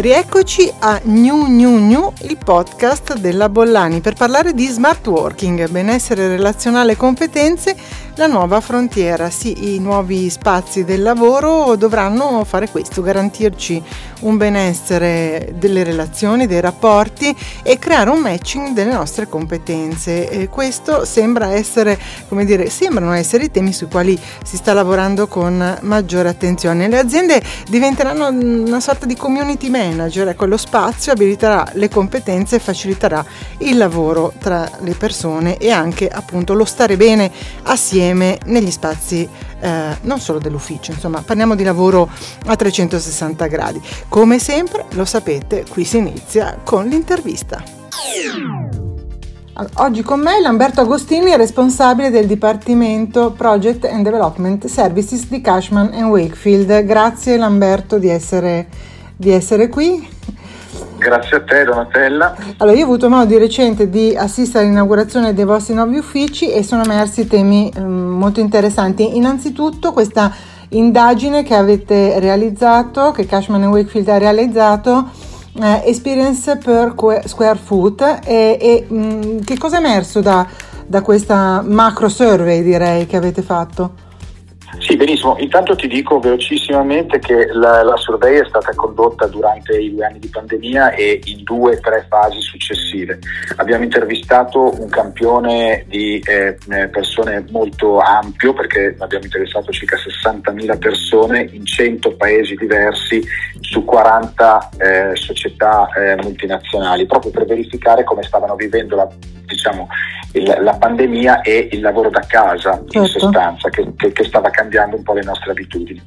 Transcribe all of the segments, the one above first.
Rieccoci a New New New, il podcast della Bollani, per parlare di smart working, benessere relazionale e competenze, la nuova frontiera. Sì, i nuovi spazi del lavoro dovranno fare questo, garantirci un benessere delle relazioni, dei rapporti e creare un matching delle nostre competenze. E questo sembra essere, come dire, sembrano essere i temi sui quali si sta lavorando con maggiore attenzione. Le aziende diventeranno una sorta di community manager ecco, lo spazio abiliterà le competenze e faciliterà il lavoro tra le persone e anche appunto lo stare bene assieme negli spazi eh, non solo dell'ufficio, insomma parliamo di lavoro a 360 gradi. Come sempre, lo sapete, qui si inizia con l'intervista. Oggi con me Lamberto Agostini, responsabile del Dipartimento Project and Development Services di Cashman Wakefield. Grazie Lamberto di essere di essere qui. Grazie a te Donatella. Allora, io ho avuto modo di recente di assistere all'inaugurazione dei vostri nuovi uffici e sono emersi temi eh, molto interessanti. Innanzitutto questa indagine che avete realizzato, che Cashman Wakefield ha realizzato, eh, Experience per Square Foot e, e mh, mm, che cosa è emerso da, da questa macro survey direi che avete fatto? Sì, benissimo. Intanto ti dico velocissimamente che la, la survey è stata condotta durante i due anni di pandemia e in due o tre fasi successive. Abbiamo intervistato un campione di eh, persone molto ampio perché abbiamo intervistato circa 60.000 persone in 100 paesi diversi su 40 eh, società eh, multinazionali, proprio per verificare come stavano vivendo la, diciamo, il, la pandemia e il lavoro da casa certo. in sostanza, che, che, che, stava cambiando un po' le nostre abitudini.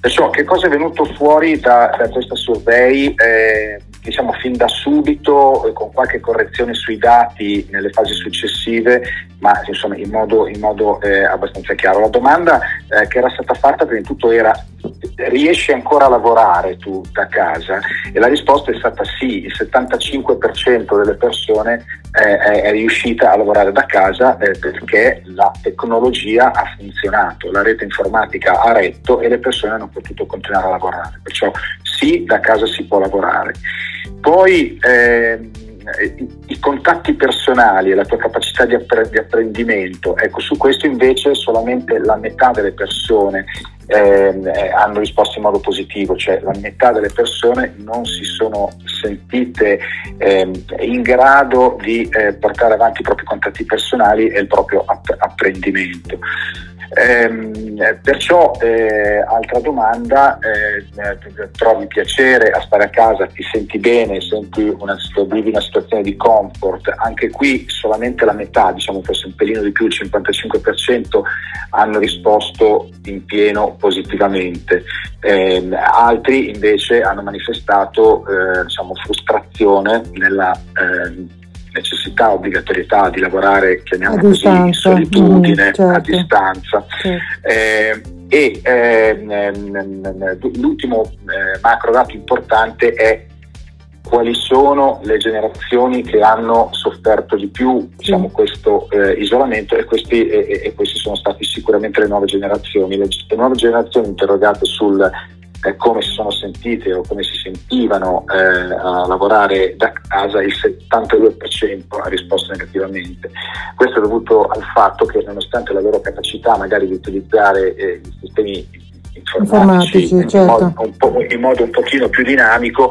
Perciò che cosa è venuto fuori da, da questa survey? Eh, diciamo fin da subito, eh, con qualche correzione sui dati nelle fasi successive, ma insomma in modo, in modo eh, abbastanza chiaro. La domanda eh, che era stata fatta prima di tutto era riesci ancora a lavorare tu da casa? E la risposta è stata sì, il 75% delle persone eh, è, riuscita a lavorare da casa eh, perché la tecnologia ha funzionato, la rete informatica ha retto e le persone hanno potuto continuare a lavorare. Perciò sì, da casa si può lavorare. Poi eh, i contatti personali e la tua capacità di, apprendimento, ecco, su questo invece solamente la metà delle persone ehm, eh, hanno risposto in modo positivo, cioè la metà delle persone non si sono sentite eh, in grado di eh, portare avanti i propri contatti personali e il proprio app- apprendimento. Ehm, perciò, eh, altra domanda, eh, trovi piacere a stare a casa, ti senti bene, senti una, vivi una situazione di comfort, anche qui solamente la metà, diciamo forse un pelino di più, il 55% hanno risposto in pieno positivamente, eh, altri invece hanno manifestato eh, diciamo, frustrazione nella ehm, necessità, obbligatorietà di lavorare, chiamiamola così, in solitudine, mm, certo. a distanza. Certo. Eh, e ehm, l'ultimo eh, macro dato importante è quali sono le generazioni che hanno sofferto di più diciamo, questo eh, isolamento e questi, e, e queste sono state sicuramente le nuove generazioni. Le, le nuove generazioni interrogate sul eh, come si sono sentite o come si sentivano eh, a lavorare da casa, il 72% ha risposto negativamente. Questo è dovuto al fatto che nonostante la loro capacità magari di utilizzare eh, i sistemi informatici, informatici in, certo. modo un in modo un pochino più dinamico,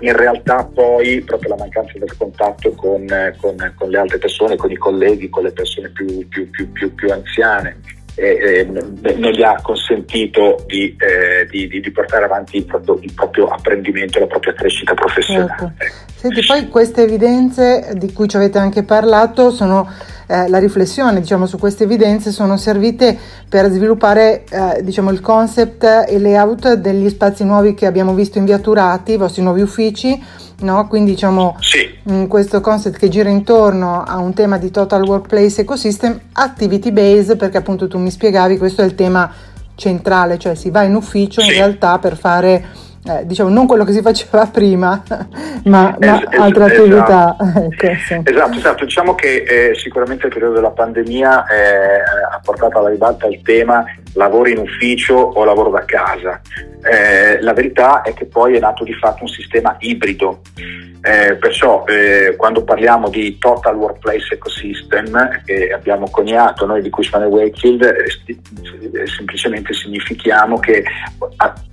in realtà poi proprio la mancanza del contatto con, con, con le altre persone, con i colleghi, con le persone più, più, più, più anziane, eh, non gli ha consentito di, eh, di, di, portare avanti il proprio, il proprio, apprendimento, la propria crescita professionale. Certo. Senti, poi queste evidenze di cui ci avete anche parlato sono eh, la riflessione diciamo, su queste evidenze sono servite per sviluppare eh, diciamo, il concept e layout degli spazi nuovi che abbiamo visto in via Turati, i vostri nuovi uffici No? Quindi diciamo sì. mh, mm, questo concept che gira intorno a un tema di total workplace ecosystem, activity base, perché appunto tu mi spiegavi questo è il tema centrale, cioè si va in ufficio sì. in realtà per fare eh, diciamo non quello che si faceva prima, ma, ma es- altre es- attività. Ecco, esatto, esatto, diciamo che eh, sicuramente il periodo della pandemia eh, ha portato alla ribalta il tema lavoro in ufficio o lavoro da casa. Eh, la verità è che poi è nato di fatto un sistema ibrido. Eh, perciò eh, quando parliamo di Total Workplace Ecosystem che abbiamo coniato noi di Cushman e Wakefield, eh, semplicemente significhiamo che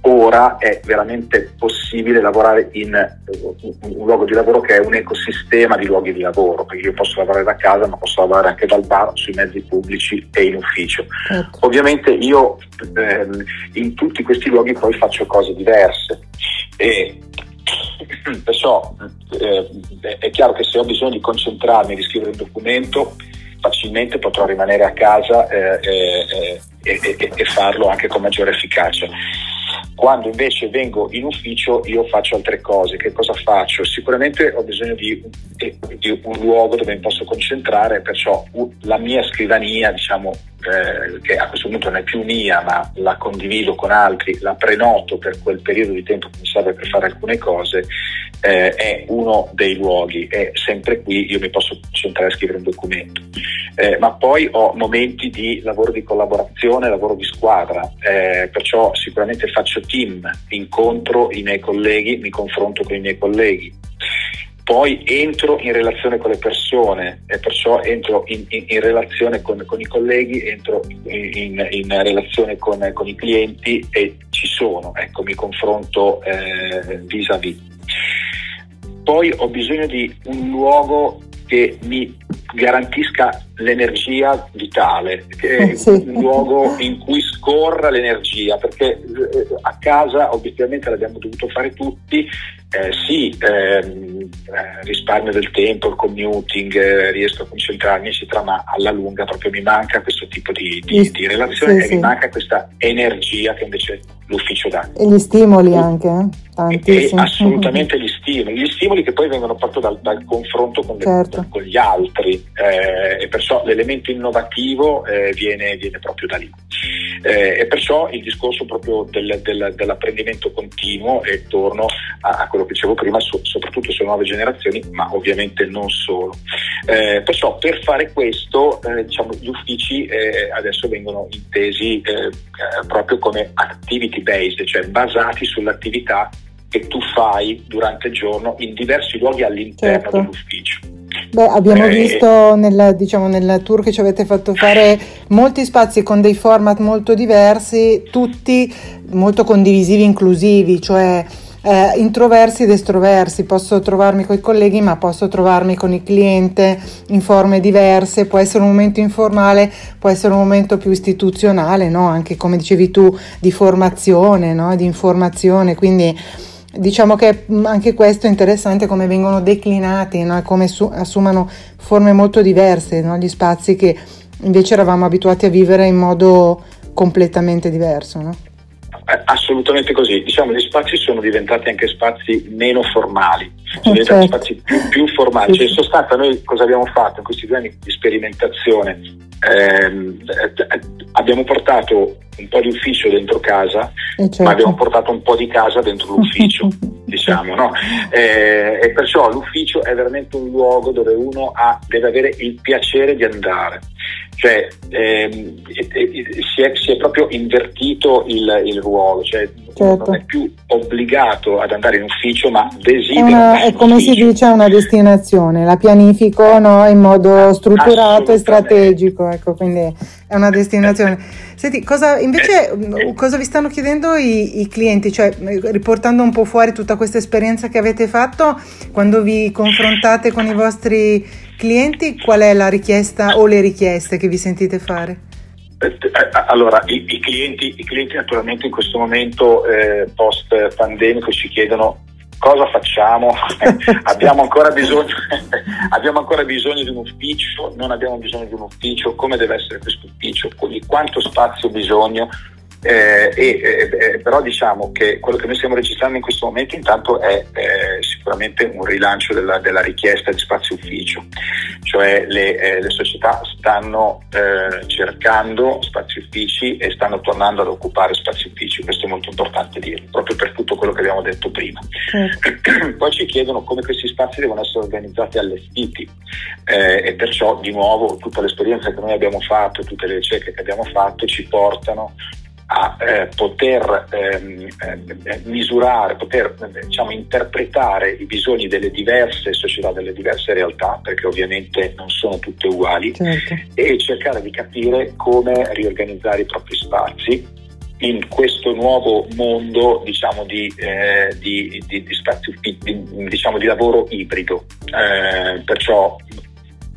ora è veramente possibile lavorare in un luogo di lavoro che è un ecosistema di luoghi di lavoro, perché io posso lavorare da casa ma posso lavorare anche dal bar, sui mezzi pubblici e in ufficio. Certo. Ovviamente io ehm, in tutti questi luoghi poi faccio cose diverse e perciò eh, è chiaro che se ho bisogno di concentrarmi, di scrivere un documento, facilmente potrò rimanere a casa eh, eh, e, e, farlo anche con maggiore efficacia. Quando invece vengo in ufficio io faccio altre cose. Che cosa faccio? Sicuramente ho bisogno di, di un luogo dove mi posso concentrare, perciò la mia scrivania, diciamo, eh, che a questo punto non è più mia, ma la condivido con altri, la prenoto per quel periodo di tempo che mi serve per fare alcune cose, eh, è uno dei luoghi. È sempre qui io mi posso concentrare a scrivere un documento. Eh, ma poi ho momenti di lavoro di collaborazione, lavoro di squadra, eh, perciò sicuramente faccio team, incontro i miei colleghi, mi confronto con i miei colleghi poi entro in relazione con le persone e perciò entro in, in, in relazione con, con, i colleghi, entro in, in relazione con, con, i clienti e ci sono, ecco, mi confronto eh, vis-à-vis. Poi ho bisogno di un luogo che mi garantisca l'energia vitale, che è un luogo in cui scorra l'energia, perché eh, a casa obiettivamente l'abbiamo dovuto fare tutti, eh, sì, ehm, eh, risparmio del tempo, il commuting, eh, riesco a concentrarmi, eccetera, ma alla lunga proprio mi manca questo tipo di, di, di relazione sì, e sì. mi manca questa energia che invece l'ufficio dà. E gli stimoli anche, eh? Tantissimi. E assolutamente gli stimoli, gli stimoli che poi vengono proprio dal, dal confronto con, le, certo. con, gli altri eh, e perciò l'elemento innovativo eh, viene, viene, proprio da lì. Eh, e perciò il discorso proprio del, del, dell'apprendimento continuo e torno a, a, quello che dicevo prima, so, soprattutto sulle nuove generazioni, ma ovviamente non solo. Eh, perciò per fare questo eh, diciamo, gli uffici eh, adesso vengono intesi proprio come activity based, cioè basati sull'attività che tu fai durante il giorno in diversi luoghi all'interno certo. dell'ufficio. Beh, abbiamo eh, visto nel, diciamo, nel, tour che ci avete fatto fare molti spazi con dei format molto diversi, tutti molto condivisivi, inclusivi, cioè eh, introversi ed estroversi. Posso trovarmi con i colleghi, ma posso trovarmi con il cliente in forme diverse. Può essere un momento informale, può essere un momento più istituzionale, no? anche come dicevi tu, di formazione, no? di informazione. Quindi Diciamo che mm, anche questo è interessante come vengono declinati, no? come su- assumano forme molto diverse, no? gli spazi che invece eravamo abituati a vivere in modo completamente diverso. No? Eh, assolutamente così, diciamo gli spazi sono diventati anche spazi meno formali, sono diventati certo. spazi più, più formali, cioè in sostanza noi cosa abbiamo fatto in questi due anni di sperimentazione? Eh, abbiamo portato un po' di ufficio dentro casa, certo. ma abbiamo portato un po' di casa dentro l'ufficio, diciamo, no? Eh, e perciò l'ufficio è veramente un luogo dove uno ha, deve avere il piacere di andare. Cioè ehm, si, è, si, è, proprio invertito il, il ruolo, cioè certo. non è più obbligato ad andare in ufficio, ma desidera. È, una, è come ufficio. si dice una destinazione, la pianifico no, in modo strutturato e strategico, ecco, quindi è una destinazione. Senti, cosa invece cosa vi stanno chiedendo i, i, clienti? Cioè, riportando un po' fuori tutta questa esperienza che avete fatto, quando vi confrontate con i vostri clienti, qual è la richiesta o le richieste che vi sentite fare? Eh, eh, allora, i, i, clienti, i clienti, naturalmente in questo momento eh, post pandemico ci chiedono cosa facciamo? abbiamo, ancora bisogno, abbiamo ancora bisogno di un ufficio? Non abbiamo bisogno di un ufficio? Come deve essere questo ufficio? Di quanto spazio ho bisogno? Eh, e, eh, però diciamo che quello che noi stiamo registrando in questo momento intanto è eh, sicuramente un rilancio della, della, richiesta di spazio ufficio, cioè le, eh, le società stanno eh, cercando spazi uffici e stanno tornando ad occupare spazi uffici, questo è molto importante dirlo, proprio per tutto quello che abbiamo detto prima. Mm. Poi ci chiedono come questi spazi devono essere organizzati e allestiti e perciò di nuovo tutta l'esperienza che noi abbiamo fatto, tutte le ricerche che abbiamo fatto ci portano a eh, poter ehm, eh, misurare, poter diciamo, interpretare i bisogni delle diverse società, delle diverse realtà, perché ovviamente non sono tutte uguali, certo. e cercare di capire come riorganizzare i propri spazi in questo nuovo mondo diciamo, di, eh, di, di, spazio, diciamo, di lavoro ibrido. Eh, perciò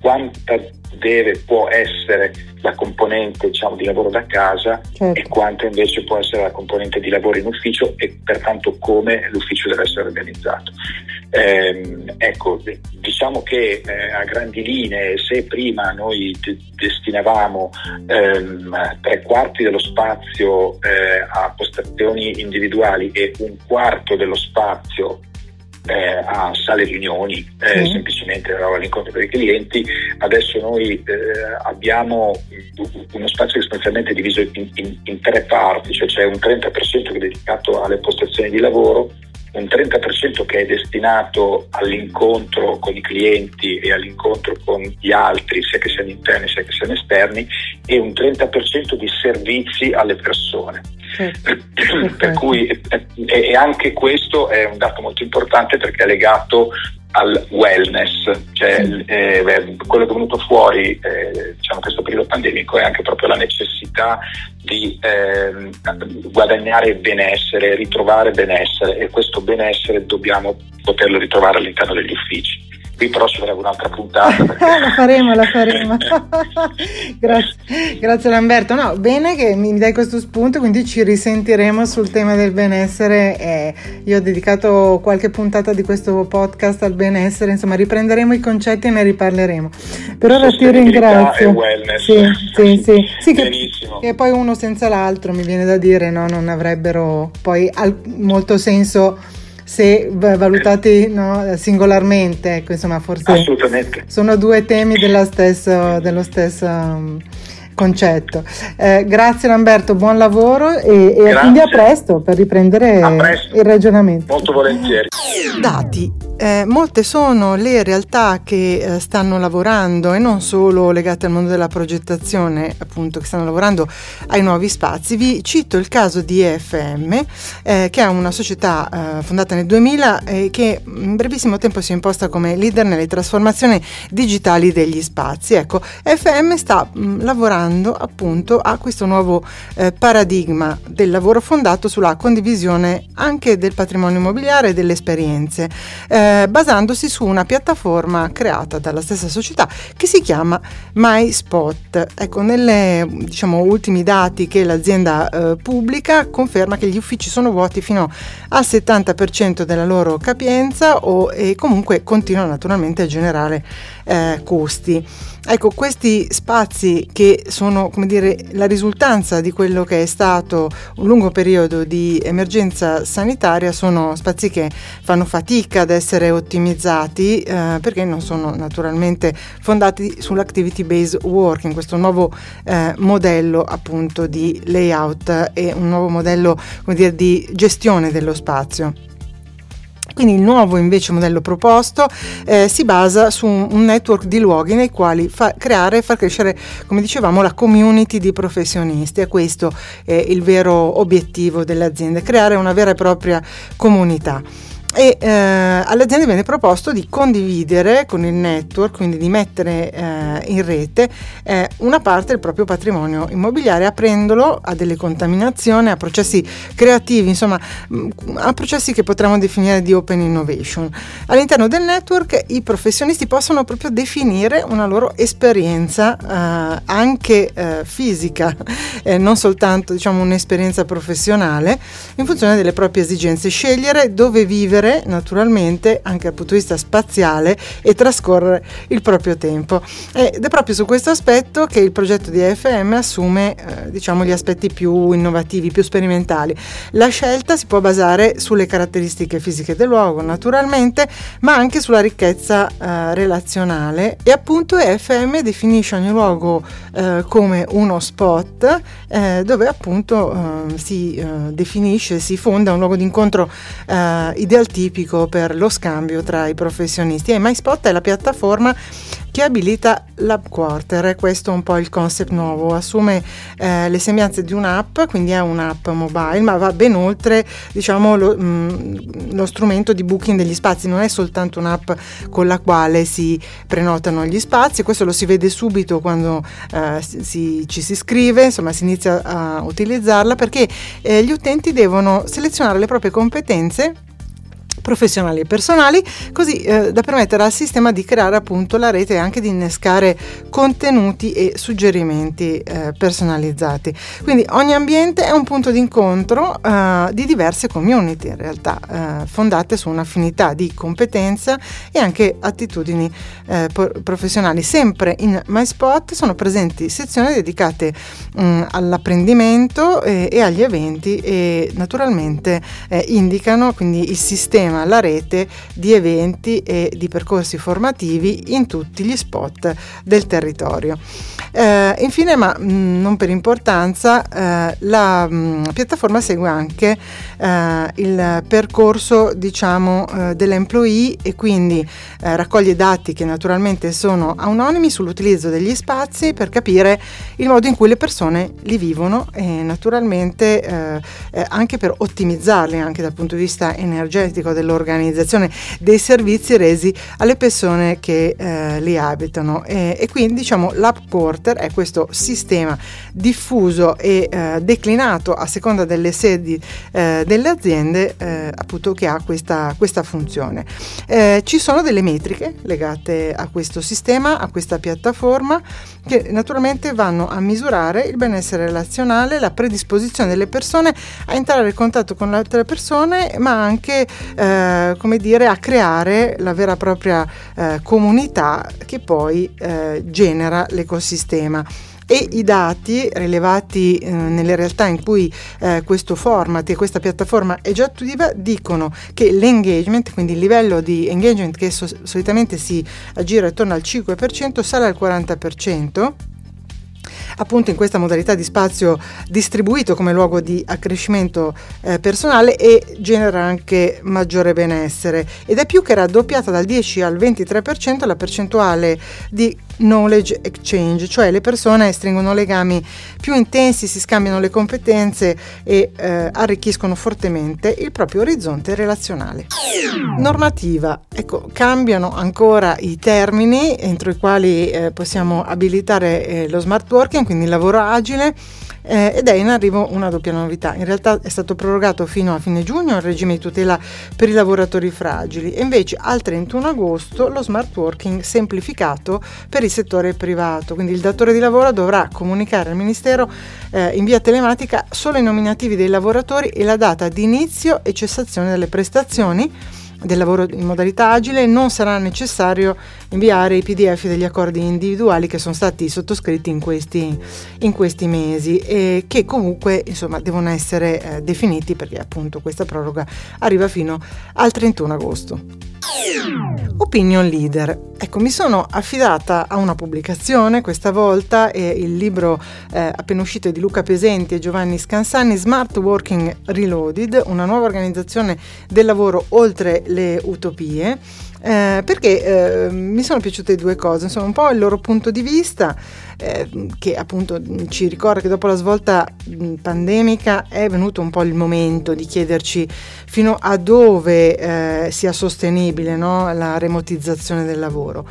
quanta deve, può essere la componente diciamo, di lavoro da casa certo. e quanto invece può essere la componente di lavoro in ufficio e pertanto come l'ufficio deve essere organizzato. Eh, ecco, diciamo che eh, a grandi linee, se prima noi de- destinavamo ehm, tre quarti dello spazio eh, a postazioni individuali e un quarto dello spazio eh, a sale riunioni, eh, sì. semplicemente eravamo all'incontro per i clienti. Adesso noi eh, abbiamo uno spazio essenzialmente diviso in, in, in, tre parti, cioè c'è un 30% che è dedicato alle postazioni di lavoro, un 30% che è destinato all'incontro con i clienti e all'incontro con gli altri, sia che siano interni sia che siano esterni, e un 30% di servizi alle persone. per cui e, e anche questo è un dato molto importante perché è legato al wellness, cioè eh, quello che è venuto fuori eh, diciamo questo periodo pandemico è anche proprio la necessità di eh, guadagnare benessere, ritrovare benessere e questo benessere dobbiamo poterlo ritrovare all'interno degli uffici qui però ci vorrebbe un'altra puntata. Perché... la faremo, la faremo. grazie, grazie Lamberto. No, bene che mi dai questo spunto, quindi ci risentiremo sul tema del benessere. Eh, io ho dedicato qualche puntata di questo podcast al benessere, insomma riprenderemo i concetti e ne riparleremo. Per ora ti ringrazio. E wellness. Sì, sì, sì. sì che, che, poi uno senza l'altro mi viene da dire, no, non avrebbero poi al, molto senso se valutati no, singolarmente, ecco, insomma, forse sono due temi stesso, dello stesso concetto. Eh, grazie Lamberto, buon lavoro e, e quindi a presto per riprendere presto. il ragionamento. Molto volentieri. Dati. Eh, molte sono le realtà che eh, stanno lavorando e non solo legate al mondo della progettazione, appunto, che stanno lavorando ai nuovi spazi. Vi cito il caso di EFM, eh, che è una società eh, fondata nel 2000 e che in brevissimo tempo si è imposta come leader nelle trasformazioni digitali degli spazi. Ecco, EFM sta mh, lavorando appunto a questo nuovo eh, paradigma del lavoro fondato sulla condivisione anche del patrimonio immobiliare e delle esperienze. Eh, basandosi su una piattaforma creata dalla stessa società che si chiama MySpot. Ecco, nei diciamo, ultimi dati che l'azienda eh, pubblica conferma che gli uffici sono vuoti fino al 70% della loro capienza o, e comunque continuano naturalmente a generare eh, costi. Ecco, questi spazi che sono come dire, la risultanza di quello che è stato un lungo periodo di emergenza sanitaria sono spazi che fanno fatica ad essere ottimizzati eh, perché non sono naturalmente fondati sull'activity based working, questo nuovo eh, modello appunto di layout e un nuovo modello dire, di gestione dello spazio. Quindi il nuovo invece modello proposto eh, si basa su un, network di luoghi nei quali fa, creare e far crescere, come dicevamo, la community di professionisti. E questo è il vero obiettivo delle aziende, creare una vera e propria comunità e eh, alle aziende viene proposto di condividere con il network, quindi di mettere eh, in rete eh, una parte del proprio patrimonio immobiliare aprendolo a delle contaminazioni, a processi creativi, insomma mm, a processi che potremmo definire di open innovation. All'interno del network i professionisti possono proprio definire una loro esperienza eh, anche eh, fisica, non soltanto diciamo un'esperienza professionale, in funzione delle proprie esigenze, scegliere dove vivere vivere naturalmente anche dal punto di vista spaziale e trascorrere il proprio tempo. Ed è proprio su questo aspetto che il progetto di AFM assume eh, diciamo, gli aspetti più innovativi, più sperimentali. La scelta si può basare sulle caratteristiche fisiche del luogo, naturalmente, ma anche sulla ricchezza eh, relazionale e appunto EFM definisce ogni luogo eh, come uno spot eh, dove appunto eh, si eh, definisce, si fonda un luogo di incontro eh, ideal tipico per lo scambio tra i professionisti. E MySpot è la piattaforma che abilita l'app quarter, questo è un po' il concept nuovo, assume eh, le sembianze di un'app, quindi è un'app mobile, ma va ben oltre diciamo, lo, mh, mm, lo, strumento di booking degli spazi, non è soltanto un'app con la quale si prenotano gli spazi, questo lo si vede subito quando eh, si, ci si iscrive, insomma si inizia a utilizzarla perché eh, gli utenti devono selezionare le proprie competenze professionali e personali, così eh, da permettere al sistema di creare appunto la rete e anche di innescare contenuti e suggerimenti eh, personalizzati. Quindi ogni ambiente è un punto d'incontro eh, di diverse community in realtà, eh, fondate su un'affinità di competenza e anche attitudini eh, professionali. Sempre in MySpot sono presenti sezioni dedicate mh, mm, all'apprendimento e, e, agli eventi e naturalmente eh, indicano quindi il sistema sistema la rete di eventi e di percorsi formativi in tutti gli spot del territorio. Eh, infine, ma mh, mm, non per importanza, eh, la mh, mm, piattaforma segue anche eh, il percorso diciamo, eh, dell'employee e quindi eh, raccoglie dati che naturalmente sono anonimi sull'utilizzo degli spazi per capire il modo in cui le persone li vivono e naturalmente eh, anche per ottimizzarli anche dal punto di vista energetico dell'organizzazione dei servizi resi alle persone che eh, li abitano. E, e, quindi diciamo l'app quarter è questo sistema diffuso e eh, declinato a seconda delle sedi eh, delle aziende eh, appunto che ha questa, questa funzione. Eh, ci sono delle metriche legate a questo sistema, a questa piattaforma che naturalmente vanno a misurare il benessere relazionale, la predisposizione delle persone a entrare in contatto con le altre persone, ma anche eh, come dire, a creare la vera e propria eh, comunità che poi eh, genera l'ecosistema e i dati rilevati eh, nelle realtà in cui eh, questo format e questa piattaforma è già attiva dicono che l'engagement, quindi il livello di engagement che so- solitamente si aggira attorno al 5%, sale al 40% appunto in questa modalità di spazio distribuito come luogo di accrescimento eh, personale e genera anche maggiore benessere ed è più che raddoppiata dal 10 al 23% la percentuale di knowledge exchange, cioè le persone stringono legami più intensi, si scambiano le competenze e eh, arricchiscono fortemente il proprio orizzonte relazionale. Normativa, ecco, cambiano ancora i termini entro i quali eh, possiamo abilitare eh, lo smart working, quindi il lavoro agile eh, ed è in arrivo una doppia novità. In realtà è stato prorogato fino a fine giugno il regime di tutela per i lavoratori fragili e invece al 31 agosto lo smart working semplificato per il settore privato. Quindi il datore di lavoro dovrà comunicare al Ministero eh, in via telematica solo i nominativi dei lavoratori e la data di inizio e cessazione delle prestazioni del lavoro in modalità agile non sarà necessario inviare i pdf degli accordi individuali che sono stati sottoscritti in questi, in questi mesi e che comunque insomma devono essere eh, definiti perché appunto questa proroga arriva fino al 31 agosto. Opinion Leader. Ecco, mi sono affidata a una pubblicazione, questa volta è il libro eh, appena uscito di Luca Pesenti e Giovanni Scansani, Smart Working Reloaded, una nuova organizzazione del lavoro oltre le utopie eh, perché eh, mi sono piaciute due cose, insomma un po' il loro punto di vista eh, che appunto ci ricorda che dopo la svolta pandemica è venuto un po' il momento di chiederci fino a dove eh, sia sostenibile no, la remotizzazione del lavoro.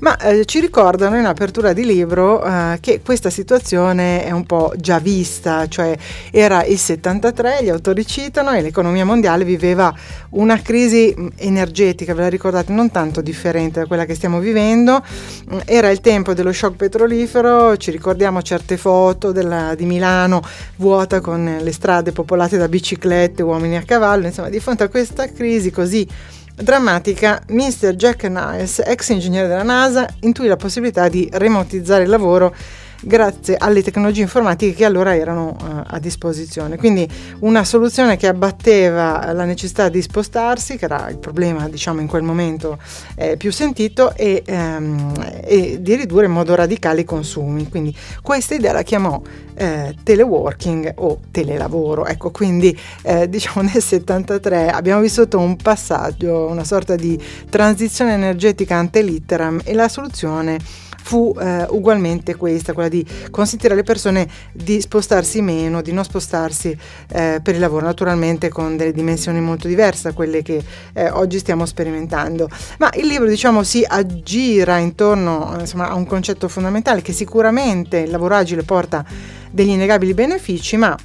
Ma eh, ci ricordano in apertura di libro eh, che questa situazione è un po' già vista, cioè era il 73, gli autori citano, e l'economia mondiale viveva una crisi mm, energetica, ve la ricordate, non tanto differente da quella che stiamo vivendo, mm, era il tempo dello shock petrolifero, ci ricordiamo certe foto della, di Milano vuota con le strade popolate da biciclette, uomini a cavallo, insomma di fronte a questa crisi così drammatica, Mr. Jack Niles, ex ingegnere della NASA, intuì la possibilità di remotizzare il lavoro grazie alle tecnologie informatiche che allora erano uh, a disposizione. Quindi una soluzione che abbatteva la necessità di spostarsi, che era il problema diciamo in quel momento eh, più sentito, e, um, e, di ridurre in modo radicale i consumi. Quindi questa idea la chiamò eh, teleworking o telelavoro. Ecco, quindi eh, diciamo nel 73 abbiamo vissuto un passaggio, una sorta di transizione energetica ante litteram e la soluzione fu eh, ugualmente questa, quella di consentire alle persone di spostarsi meno, di non spostarsi eh, per il lavoro, naturalmente con delle dimensioni molto diverse da quelle che eh, oggi stiamo sperimentando. Ma il libro diciamo si aggira intorno insomma, a un concetto fondamentale che sicuramente il lavoro agile porta degli innegabili benefici, ma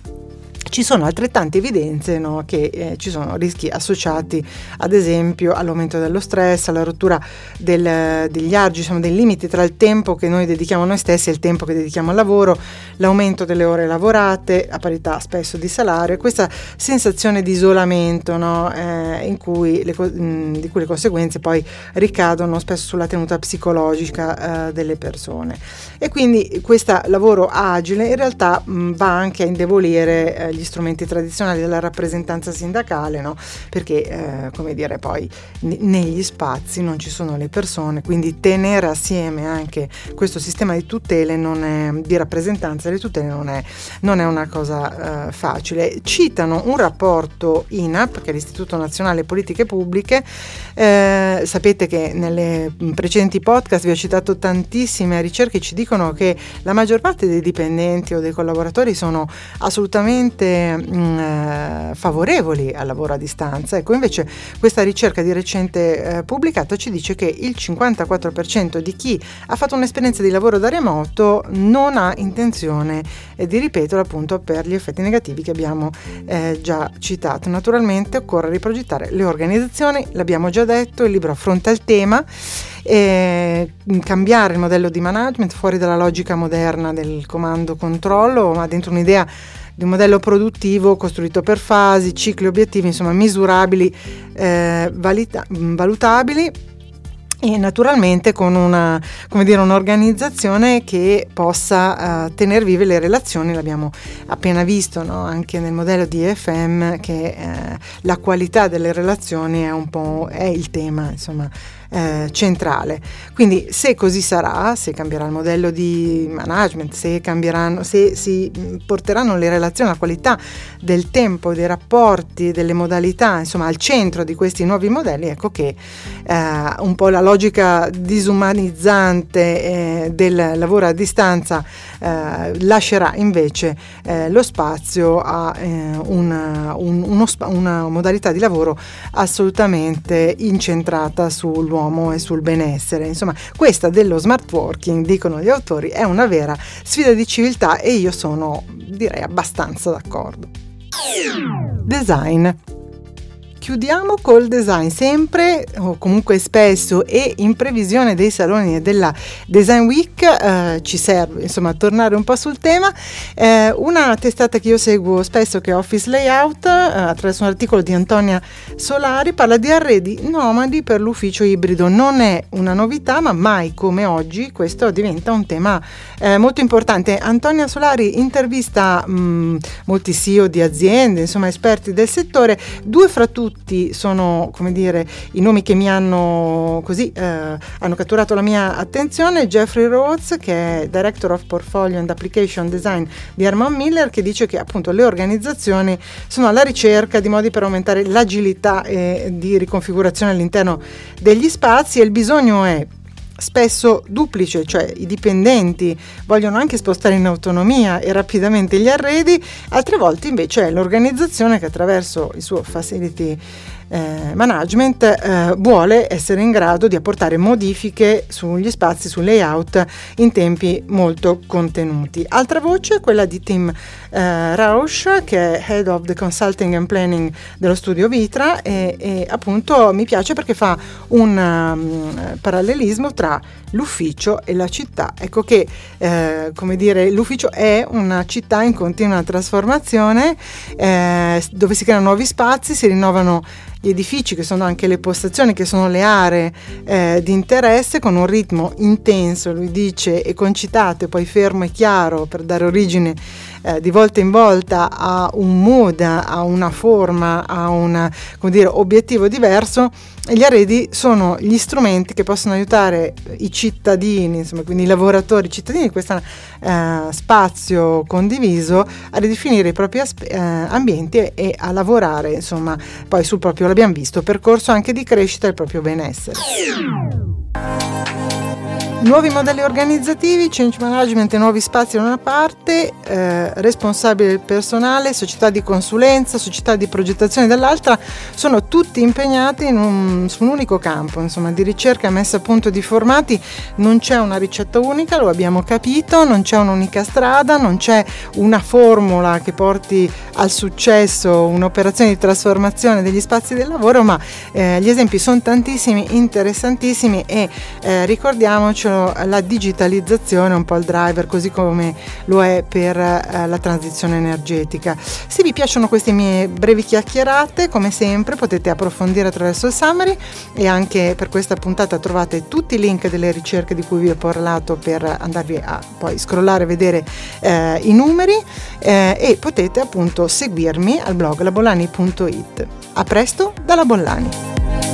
ci sono altrettante evidenze no, che eh, ci sono rischi associati ad esempio all'aumento dello stress, alla rottura del, degli argi, insomma dei limiti tra il tempo che noi dedichiamo a noi stessi e il tempo che dedichiamo al lavoro, l'aumento delle ore lavorate a parità spesso di salario, questa sensazione di isolamento no, eh, cui le, mh, di cui le conseguenze poi ricadono spesso sulla tenuta psicologica eh, delle persone. E quindi questo lavoro agile in realtà mh, va anche a indebolire eh, gli gli strumenti tradizionali della rappresentanza sindacale, no? perché eh, come dire poi n- negli spazi non ci sono le persone, quindi tenere assieme anche questo sistema di tutele, è, di rappresentanza delle tutele non è, non è una cosa eh, facile. Citano un rapporto INAP, che è l'Istituto Nazionale Politiche Pubbliche, eh, sapete che nelle precedenti podcast vi ho citato tantissime ricerche che ci dicono che la maggior parte dei dipendenti o dei collaboratori sono assolutamente mh, mm, eh, favorevoli al lavoro a distanza. Ecco, invece questa ricerca di recente eh, pubblicata ci dice che il 54% di chi ha fatto un'esperienza di lavoro da remoto non ha intenzione eh, di ripeterlo appunto per gli effetti negativi che abbiamo eh, già citato. Naturalmente occorre riprogettare le organizzazioni, l'abbiamo già detto, il libro affronta il tema e mm, cambiare il modello di management fuori dalla logica moderna del comando controllo, ma dentro un'idea di un modello produttivo costruito per fasi, cicli obiettivi, insomma misurabili, eh, valita- valutabili e naturalmente con una, dire, un'organizzazione che possa uh, tenere vive le relazioni, l'abbiamo appena visto no? anche nel modello di EFM che uh, la qualità delle relazioni è un po' è il tema insomma eh, centrale. Quindi se così sarà, se cambierà il modello di management, se, cambieranno, se si porteranno le relazioni, la qualità del tempo, dei rapporti, delle modalità, insomma al centro di questi nuovi modelli, ecco che eh, un po' la logica disumanizzante eh, del lavoro a distanza eh, lascerà invece eh, lo spazio a eh, una, un, uno, una modalità di lavoro assolutamente incentrata sull'uomo sull'uomo e sul benessere. Insomma, questa dello smart working, dicono gli autori, è una vera sfida di civiltà e io sono, direi, abbastanza d'accordo. Design. Chiudiamo col design, sempre o comunque spesso e in previsione dei saloni e della Design Week eh, ci serve insomma tornare un po' sul tema. Eh, una testata che io seguo spesso che è Office Layout, eh, attraverso un articolo di Antonia Solari, parla di arredi nomadi per l'ufficio ibrido. Non è una novità, ma mai come oggi questo diventa un tema eh, molto importante. Antonia Solari intervista mh, mm, molti CEO di aziende, insomma esperti del settore, due fra tutti tutti sono come dire i nomi che mi hanno così eh, hanno catturato la mia attenzione. Jeffrey Rhodes che è Director of Portfolio and Application Design di Herman Miller che dice che appunto le organizzazioni sono alla ricerca di modi per aumentare l'agilità e di riconfigurazione all'interno degli spazi e il bisogno è spesso duplice, cioè i dipendenti vogliono anche spostare in autonomia e rapidamente gli arredi, altre volte invece è l'organizzazione che attraverso il suo facility eh, management eh, vuole essere in grado di apportare modifiche sugli spazi, sul layout in tempi molto contenuti. Altra voce è quella di Tim eh, Rausch che è Head of the Consulting and Planning dello studio Vitra e, e appunto mi piace perché fa un um, parallelismo tra l'ufficio e la città. Ecco che eh, come dire l'ufficio è una città in continua trasformazione eh, dove si creano nuovi spazi, si rinnovano gli edifici che sono anche le postazioni, che sono le aree eh, di interesse con un ritmo intenso, lui dice, e concitato e poi fermo e chiaro per dare origine eh, di volta in volta a un mood, a una forma, a un dire, obiettivo diverso, gli arredi sono gli strumenti che possono aiutare i cittadini, insomma, quindi i lavoratori, i cittadini di questo eh, spazio condiviso a ridefinire i propri aspe- eh, ambienti e, e a lavorare, insomma, poi sul proprio l'abbiamo visto, percorso anche di crescita del proprio benessere. Nuovi modelli organizzativi, change management e nuovi spazi da una parte, eh, responsabile del personale, società di consulenza, società di progettazione dall'altra, sono tutti impegnati un, su un unico campo, insomma, di ricerca messa a punto di formati. Non c'è una ricetta unica, lo abbiamo capito, non c'è un'unica strada, non c'è una formula che porti al successo, un'operazione di trasformazione degli spazi del lavoro, ma eh, gli esempi sono tantissimi, interessantissimi e eh, ricordiamoci la digitalizzazione, un po' il driver, così come lo è per eh, la transizione energetica. Se vi piacciono queste mie brevi chiacchierate, come sempre potete approfondire attraverso il summary e anche per questa puntata trovate tutti i link delle ricerche di cui vi ho parlato per andarvi a poi scrollare e vedere eh, i numeri eh, e potete appunto seguirmi al blog labolani.it. A presto dalla Bollani!